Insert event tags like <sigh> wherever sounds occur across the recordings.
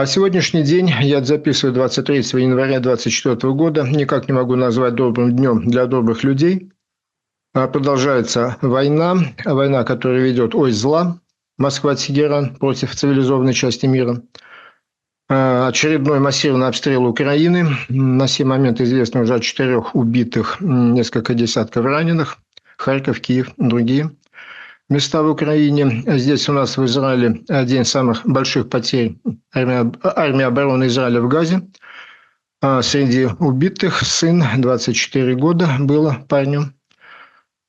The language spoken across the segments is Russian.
А сегодняшний день, я записываю 23 января 2024 года, никак не могу назвать добрым днем для добрых людей. А продолжается война, война, которая ведет ось зла, Москва-Тегеран против цивилизованной части мира. А, очередной массированный обстрел Украины. На сей момент известно уже о четырех убитых, несколько десятков раненых. Харьков, Киев, другие места в Украине. Здесь у нас в Израиле один из самых больших потерь армии, армии обороны Израиля в Газе. А среди убитых сын 24 года было парнем.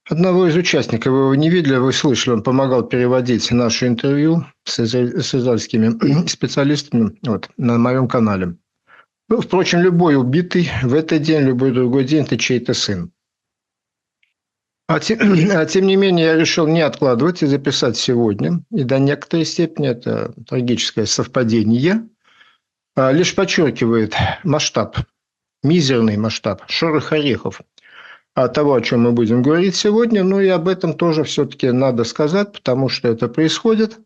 Одного из участников вы его не видели, вы слышали, он помогал переводить наше интервью с, с израильскими <clears throat> специалистами вот, на моем канале. Ну, впрочем, любой убитый в этот день, любой другой день – это чей-то сын. А тем, <clears throat> а тем не менее, я решил не откладывать и записать сегодня. И до некоторой степени это трагическое совпадение. А лишь подчеркивает масштаб, мизерный масштаб шорох орехов того, о чем мы будем говорить сегодня. Ну и об этом тоже все-таки надо сказать, потому что это происходит.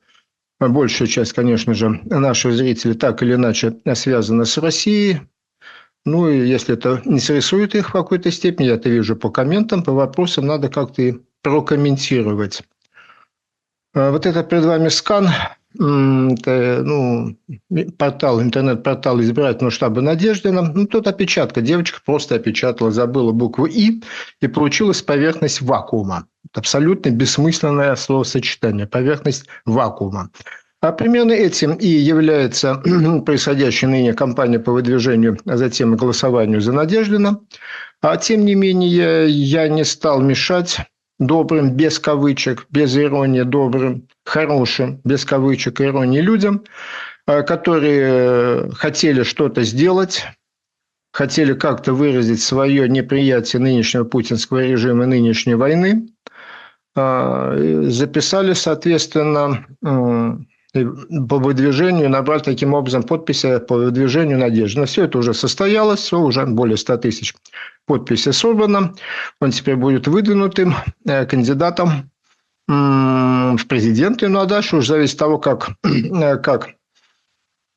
Большая часть, конечно же, наших зрителей так или иначе связана с Россией, ну, и если это интересует их в какой-то степени, я это вижу по комментам, по вопросам, надо как-то и прокомментировать. А вот это перед вами скан, это, ну, портал, интернет-портал избирательного штаба Надеждина. Ну, тут опечатка. Девочка просто опечатала, забыла букву «и» и получилась поверхность вакуума. абсолютно бессмысленное словосочетание. Поверхность вакуума. А примерно этим и является <clears throat> происходящая ныне кампания по выдвижению, а затем и голосованию за Надеждина. А тем не менее, я не стал мешать добрым, без кавычек, без иронии, добрым, хорошим, без кавычек иронии людям, а, которые хотели что-то сделать, хотели как-то выразить свое неприятие нынешнего путинского режима, нынешней войны, а, записали, соответственно, по выдвижению, набрали таким образом подписи по выдвижению Надежды. Но все это уже состоялось, все уже более 100 тысяч подписей собрано. Он теперь будет выдвинутым э, кандидатом в президенты. Ну а дальше уже зависит от того, как, э, как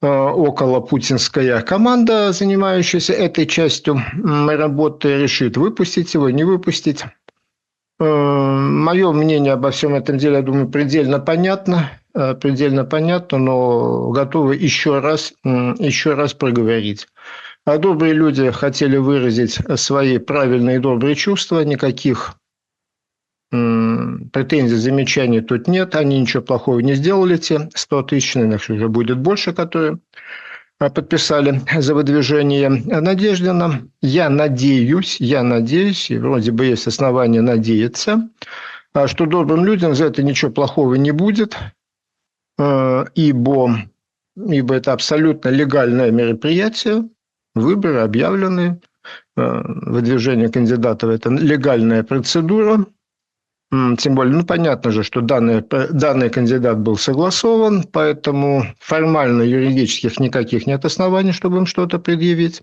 э, около путинская команда, занимающаяся этой частью работы, решит выпустить его, не выпустить. Мое мнение обо всем этом деле, я думаю, предельно понятно. Э, предельно понятно, но готовы еще раз, еще раз проговорить. А добрые люди хотели выразить свои правильные и добрые чувства, никаких претензий, замечаний тут нет, они ничего плохого не сделали, те 100 тысяч, наверное, уже будет больше, которые подписали за выдвижение Надеждина. Я надеюсь, я надеюсь, и вроде бы есть основания надеяться, а что добрым людям за это ничего плохого не будет, Э, ибо, ибо это абсолютно легальное мероприятие, выборы объявлены, э, выдвижение кандидатов – это легальная процедура, тем более, ну, понятно же, что данный, данный кандидат был согласован, поэтому формально юридических никаких нет оснований, чтобы им что-то предъявить.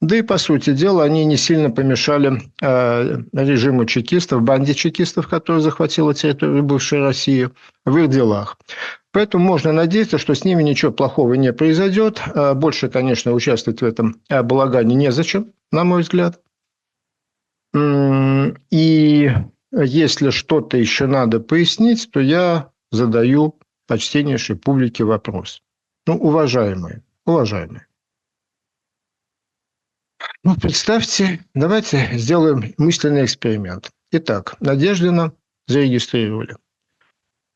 Да и, по сути дела, они не сильно помешали э, режиму чекистов, банде чекистов, которая захватила территорию бывшей России, в их делах. Поэтому можно надеяться, что с ними ничего плохого не произойдет. А больше, конечно, участвовать в этом балагане незачем, на мой взгляд. И если что-то еще надо пояснить, то я задаю почтеннейшей публике вопрос. Ну, уважаемые, уважаемые. Ну, представьте, давайте сделаем мысленный эксперимент. Итак, Надеждина зарегистрировали –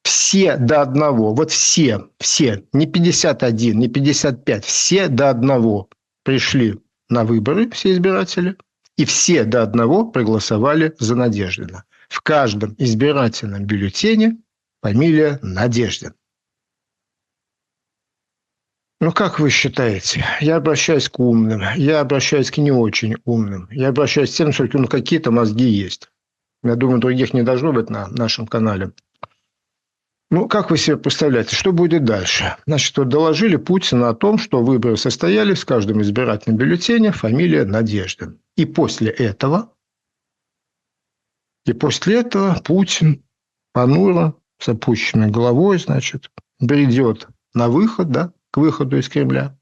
все до одного, вот все, все, не 51, не 55, все до одного пришли на выборы, все избиратели, и все до одного проголосовали за Надеждина. В каждом избирательном бюллетене фамилия Надеждин. Ну, как вы считаете? Я обращаюсь к умным, я обращаюсь к не очень умным, я обращаюсь к тем, что ну, какие-то мозги есть. Я думаю, других не должно быть на нашем канале. Ну, как вы себе представляете, что будет дальше? Значит, вот доложили Путину о том, что выборы состоялись в каждом избирательном бюллетене, фамилия Надеждин. И после этого, и после этого Путин понуро, с опущенной головой, значит, бредет на выход, да, к выходу из Кремля.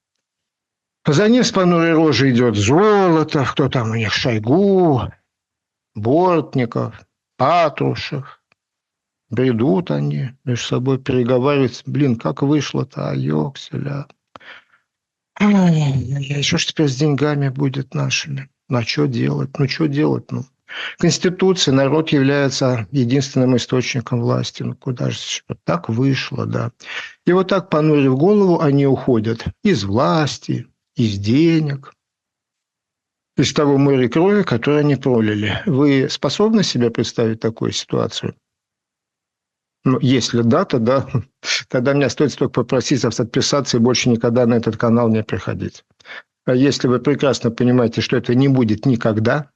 За ним с понурой рожей идет золото, кто там у них, Шойгу, Бортников, Патрушев. Бредут они, между собой переговариваются. Блин, как вышло-то, а ёкселя. Что ж теперь с деньгами будет нашими? На что делать? Ну, что делать? Ну, Конституция, народ является единственным источником власти. Ну, куда же так вышло, да. И вот так, понурив голову, они уходят из власти, из денег, из того моря крови, которое они пролили. Вы способны себе представить такую ситуацию? Ну, если да, тогда, тогда мне стоит только попросить вас отписаться и больше никогда на этот канал не приходить. А если вы прекрасно понимаете, что это не будет никогда,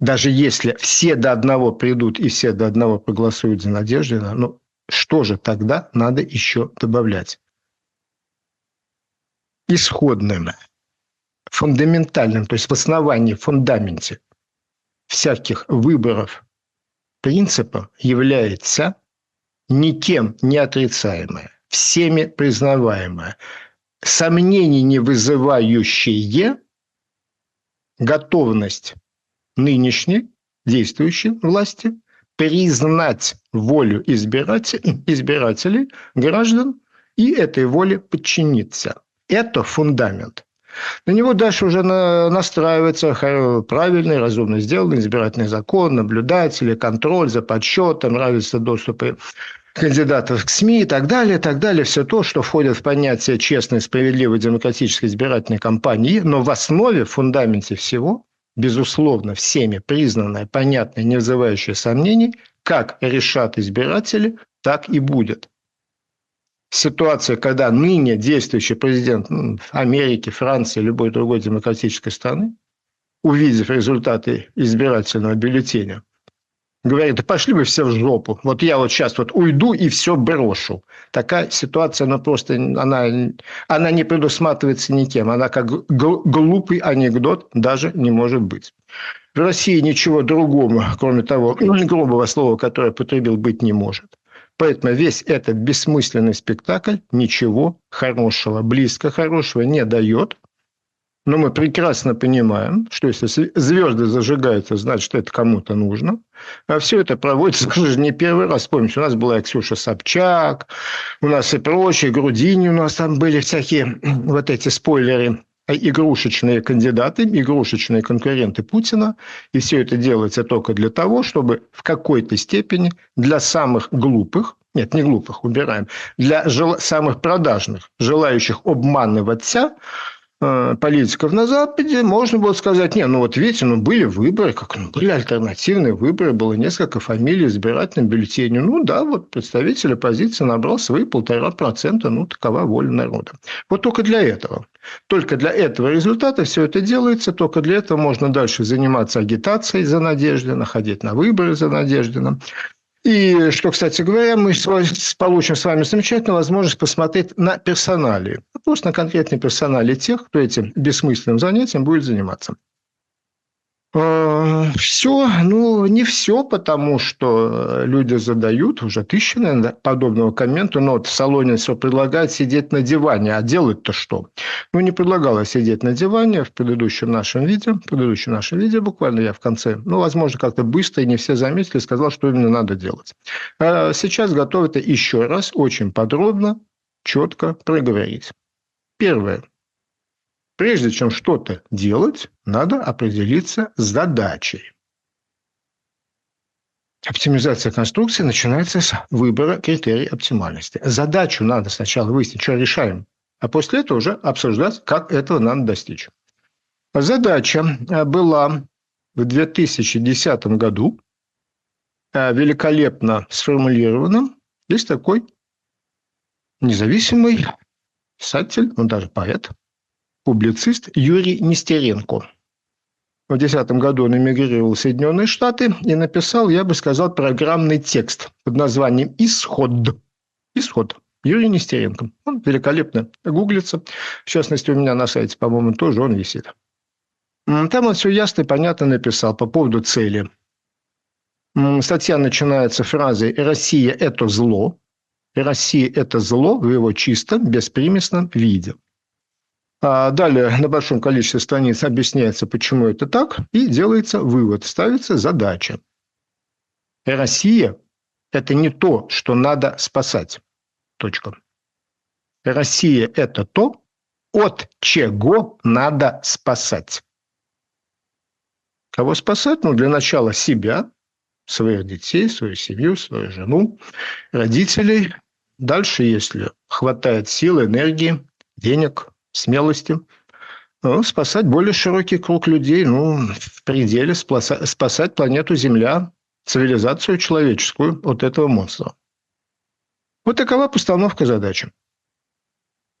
даже если все до одного придут и все до одного проголосуют за Надеждина, ну что же тогда надо еще добавлять? Исходным, фундаментальным, то есть в основании, в фундаменте всяких выборов принципа является никем не отрицаемое, всеми признаваемое, сомнений не вызывающее готовность нынешней действующей власти признать волю избирателей, граждан и этой воле подчиниться. Это фундамент. На него дальше уже настраивается правильный, разумно сделанный избирательный закон, наблюдатели, контроль за подсчетом, нравится доступы кандидатов к СМИ и так далее, и так далее. Все то, что входит в понятие честной, справедливой, демократической избирательной кампании, но в основе, в фундаменте всего, безусловно, всеми признанное, понятное, не вызывающее сомнений, как решат избиратели, так и будет. Ситуация, когда ныне действующий президент Америки, Франции, любой другой демократической страны, увидев результаты избирательного бюллетеня, говорит, да пошли вы все в жопу. Вот я вот сейчас вот уйду и все брошу. Такая ситуация, она просто, она, она не предусматривается никем. Она как глупый анекдот даже не может быть. В России ничего другого, кроме того грубого слова, которое потребил, быть не может. Поэтому весь этот бессмысленный спектакль ничего хорошего, близко хорошего не дает. Но мы прекрасно понимаем, что если звезды зажигаются, значит, это кому-то нужно. А все это проводится уже не первый раз. Помните, у нас была и Ксюша Собчак, у нас и прочие, Грудини у нас там были всякие <clears throat> вот эти спойлеры игрушечные кандидаты, игрушечные конкуренты Путина. И все это делается только для того, чтобы в какой-то степени для самых глупых, нет, не глупых, убираем, для жел... самых продажных, желающих обманываться, политиков на Западе, можно было сказать, не, ну вот видите, ну были выборы, как ну, были альтернативные выборы, было несколько фамилий в избирательном бюллетене. Ну да, вот представитель оппозиции набрал свои полтора процента, ну такова воля народа. Вот только для этого. Только для этого результата все это делается, только для этого можно дальше заниматься агитацией за Надеждина, ходить на выборы за Надеждина. И что, кстати говоря, мы получим с вами замечательную возможность посмотреть на персонали, просто на конкретные персонали тех, кто этим бессмысленным занятием будет заниматься. Э, все, ну не все, потому что люди задают уже тысячи, наверное, подобного коммента, но вот Солонин предлагает сидеть на диване, а делать-то что? Ну, не предлагала сидеть на диване в предыдущем нашем видео, в предыдущем нашем видео буквально я в конце, ну, возможно, как-то быстро и не все заметили, сказал, что именно надо делать. А сейчас готов это еще раз очень подробно, четко проговорить. Первое. Прежде чем что-то делать, надо определиться с задачей. Оптимизация конструкции начинается с выбора критерий оптимальности. Задачу надо сначала выяснить, что решаем, а после этого уже обсуждать, как этого надо достичь. Задача э, была в 2010 году э, великолепно сформулирована. Есть такой независимый писатель, он даже поэт, публицист Юрий Нестеренко. В 2010 году он эмигрировал в Соединенные Штаты и написал, я бы сказал, программный текст под названием «Исход». «Исход». Юрий Нестеренко. Он великолепно гуглится. В частности, у меня на сайте, по-моему, тоже он висит. Там он все ясно и понятно написал по поводу цели. Статья начинается фразой «Россия – это зло». Россия – это зло в его чистом, беспримесном виде. А далее на большом количестве страниц объясняется, почему это так, и делается вывод, ставится задача. Россия – это не то, что надо спасать. Точка. Россия – это то, от чего надо спасать. Кого спасать? Ну, для начала себя, своих детей, свою семью, свою жену, родителей. Дальше, если хватает сил, энергии, денег, смелости, ну, спасать более широкий круг людей, ну, в пределе спасать, спасать планету Земля, цивилизацию человеческую от этого монстра. Вот такова постановка задачи.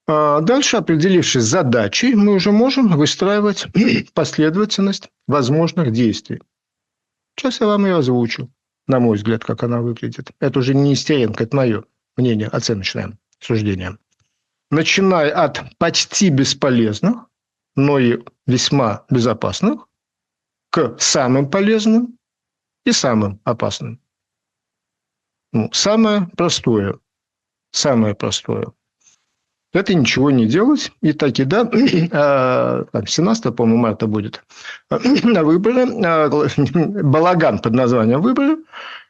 А дальше, определившись задачей, мы уже можем выстраивать <clears throat> последовательность возможных действий. Сейчас я вам ее озвучу, на мой взгляд, как она выглядит. Это уже не Нестеренко, это мое мнение, оценочное суждение. Начиная от почти бесполезных, но и весьма безопасных, к самым полезным и самым опасным. Ну, самое простое. Самое простое это ничего не делать. И так и да, <clears throat> 17, по-моему, марта будет <clears throat> на выборы, а, балаган под названием выборы,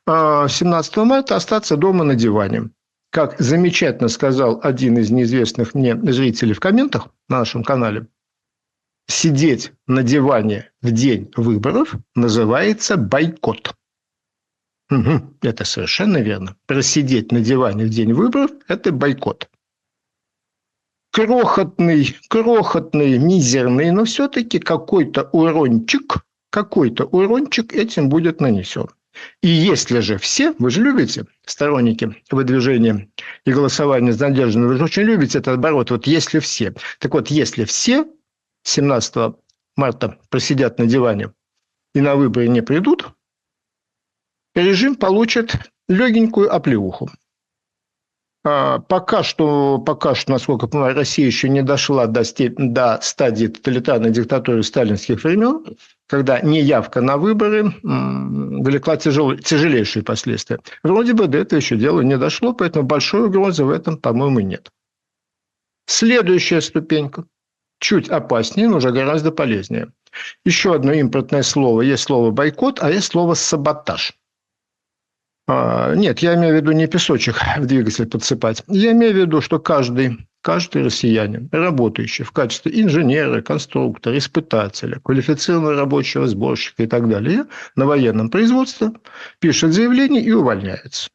17 а, марта остаться дома на диване. Как замечательно сказал один из неизвестных мне зрителей в комментах на нашем канале, сидеть на диване в день выборов называется бойкот. Угу, это совершенно верно. Просидеть на диване в день выборов – это бойкот крохотный, крохотный, мизерный, но все-таки какой-то урончик, какой-то урончик этим будет нанесен. И если же все, вы же любите, сторонники выдвижения и голосования за Надежду, вы же очень любите этот оборот, вот если все. Так вот, если все 17 марта просидят на диване и на выборы не придут, режим получит легенькую оплеуху. А, пока что, пока что, насколько я понимаю, Россия еще не дошла до, степ... до стадии тоталитарной диктатуры сталинских времен, когда неявка на выборы влекла тяжел... тяжелейшие последствия. Вроде бы до этого еще дело не дошло, поэтому большой угрозы в этом, по-моему, нет. Следующая ступенька. Чуть опаснее, но уже гораздо полезнее. Еще одно импортное слово. Есть слово бойкот, а есть слово саботаж. А, нет, я имею в виду не песочек в двигатель подсыпать. Я имею в виду, что каждый, каждый россиянин, работающий в качестве инженера, конструктора, испытателя, квалифицированного рабочего сборщика и так далее, на военном производстве, пишет заявление и увольняется.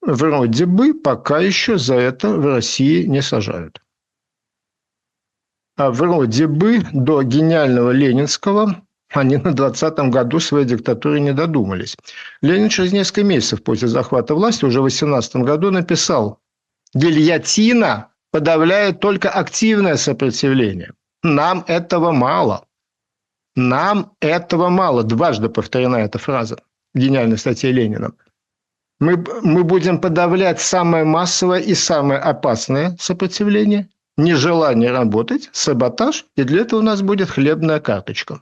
Вроде бы пока еще за это в России не сажают. А вроде бы до гениального Ленинского они на 20-м году своей диктатуры не додумались. Ленин через несколько месяцев после захвата власти, уже в 18 году, написал «Гильотина подавляет только активное сопротивление. Нам этого мало». Нам этого мало. Дважды повторена эта фраза в гениальной статье Ленина. Мы, мы будем подавлять самое массовое и самое опасное сопротивление, нежелание работать, саботаж, и для этого у нас будет хлебная карточка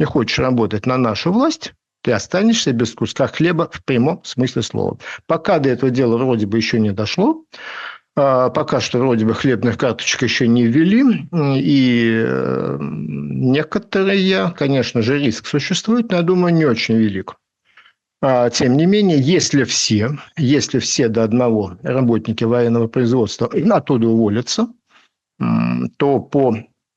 не хочешь работать на нашу власть, ты останешься без куска хлеба в прямом смысле слова. Пока до этого дела вроде бы еще не дошло, а, пока что вроде бы хлебных карточек еще не ввели, и э, некоторые, конечно же, риск существует, но я думаю, не очень велик. А, тем не менее, если все, если все до одного работники военного производства оттуда уволятся, то по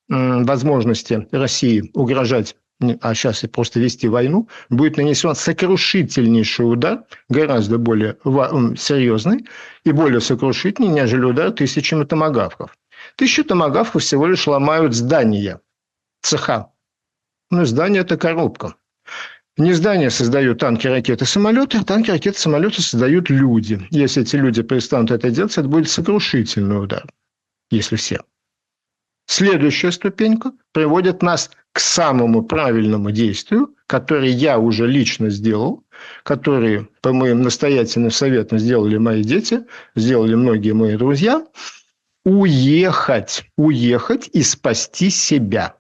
возможности России угрожать а сейчас и просто вести войну, будет нанесен сокрушительнейший удар, гораздо более серьезный и более сокрушительный, нежели удар тысячами томогавков. Тысячи томогавков всего лишь ломают здания, цеха. Но здание – это коробка. Не здания создают танки, ракеты, самолеты, танки, ракеты, самолеты создают люди. Если эти люди перестанут это делать, это будет сокрушительный удар, если все. Следующая ступенька приводит нас к самому правильному действию, которое я уже лично сделал, которые по моим настоятельным советам сделали мои дети, сделали многие мои друзья, уехать, уехать и спасти себя.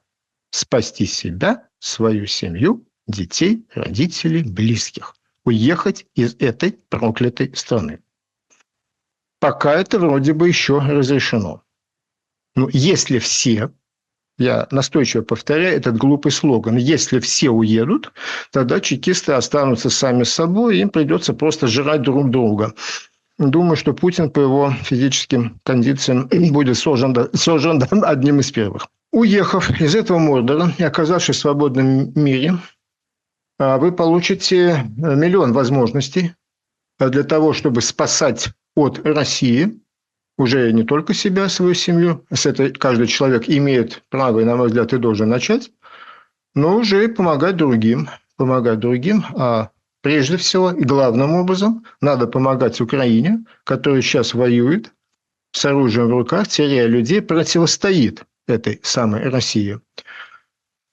Спасти себя, свою семью, детей, родителей, близких. Уехать из этой проклятой страны. пока это вроде бы еще разрешено. Но если все, я настойчиво повторяю этот глупый слоган, если все уедут, тогда чекисты останутся сами собой, им придется просто жрать друг друга. Думаю, что Путин по его физическим кондициям <clears throat> будет сожжен, сожжен <laughs> одним из первых. Уехав из этого Мордора и оказавшись в свободном мире, а, вы получите миллион возможностей для того, чтобы спасать от России уже не только себя, свою семью, с этой каждый человек имеет право, и, на мой взгляд, и должен начать, но уже и помогать другим, помогать другим, а прежде всего и главным образом надо помогать Украине, которая сейчас воюет с оружием в руках, теряя людей, противостоит этой самой России.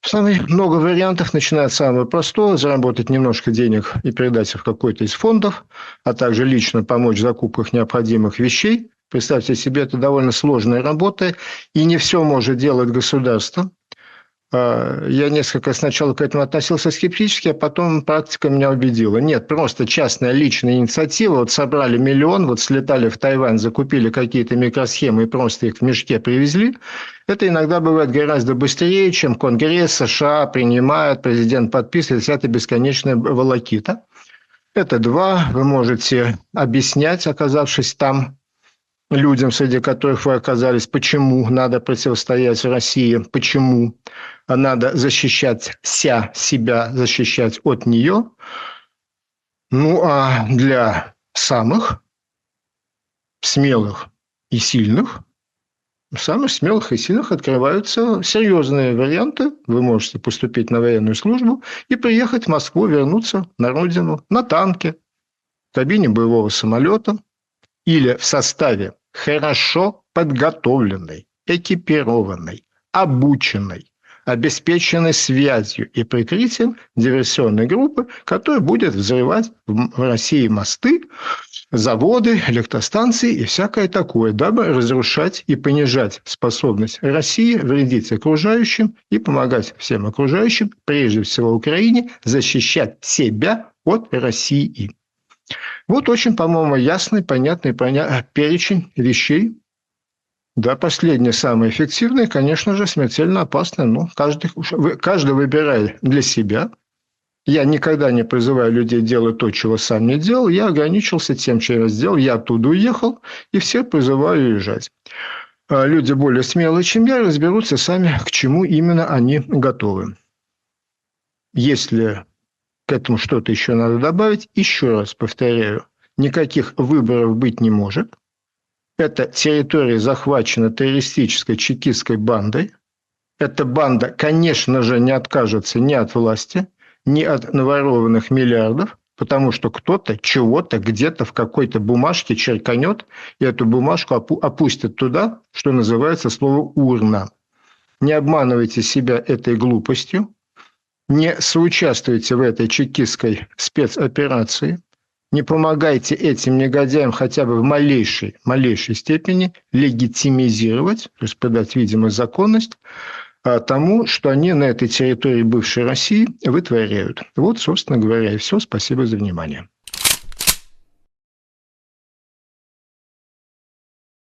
Самых много вариантов, начиная от самого простого, заработать немножко денег и передать их в какой-то из фондов, а также лично помочь в закупках необходимых вещей. Представьте себе, это довольно сложная работа, и не все может делать государство. А, я несколько сначала к этому относился скептически, а потом практика меня убедила. Нет, просто частная личная инициатива. Вот собрали миллион, вот слетали в Тайвань, закупили какие-то микросхемы и просто их в мешке привезли. Это иногда бывает гораздо быстрее, чем Конгресс США принимает, президент подписывает, вся эта бесконечная волокита. Это два. Вы можете объяснять, оказавшись там, людям, среди которых вы оказались, почему надо противостоять России, почему надо защищать ся, себя, защищать от нее. Ну а для самых смелых и сильных, самых смелых и сильных открываются серьезные варианты. Вы можете поступить на военную службу и приехать в Москву, вернуться на родину на танке, в кабине боевого самолета или в составе хорошо подготовленной, экипированной, обученной, обеспеченной связью и прикрытием диверсионной группы, которая будет взрывать в России мосты, заводы, электростанции и всякое такое, дабы разрушать и понижать способность России вредить окружающим и помогать всем окружающим, прежде всего Украине, защищать себя от России. Вот очень, по-моему, ясный, понятный поня... перечень вещей. Да, последнее, самое эффективное, конечно же, смертельно опасное. Ну, каждый, каждый выбирает для себя. Я никогда не призываю людей делать то, чего сам не делал. Я ограничился тем, что я сделал. Я оттуда уехал, и всех призываю уезжать. А люди более смелые, чем я, разберутся сами, к чему именно они готовы. Если к этому что-то еще надо добавить. Еще раз повторяю, никаких выборов быть не может. Эта территория захвачена террористической чекистской бандой. Эта банда, конечно же, не откажется ни от власти, ни от наворованных миллиардов, потому что кто-то чего-то где-то в какой-то бумажке черканет, и эту бумажку опустит туда, что называется слово «урна». Не обманывайте себя этой глупостью, не соучаствуйте в этой чекистской спецоперации, не помогайте этим негодяям хотя бы в малейшей, малейшей степени легитимизировать, то есть придать видимую законность а, тому, что они на этой территории бывшей России вытворяют. Вот, собственно говоря, и все. Спасибо за внимание.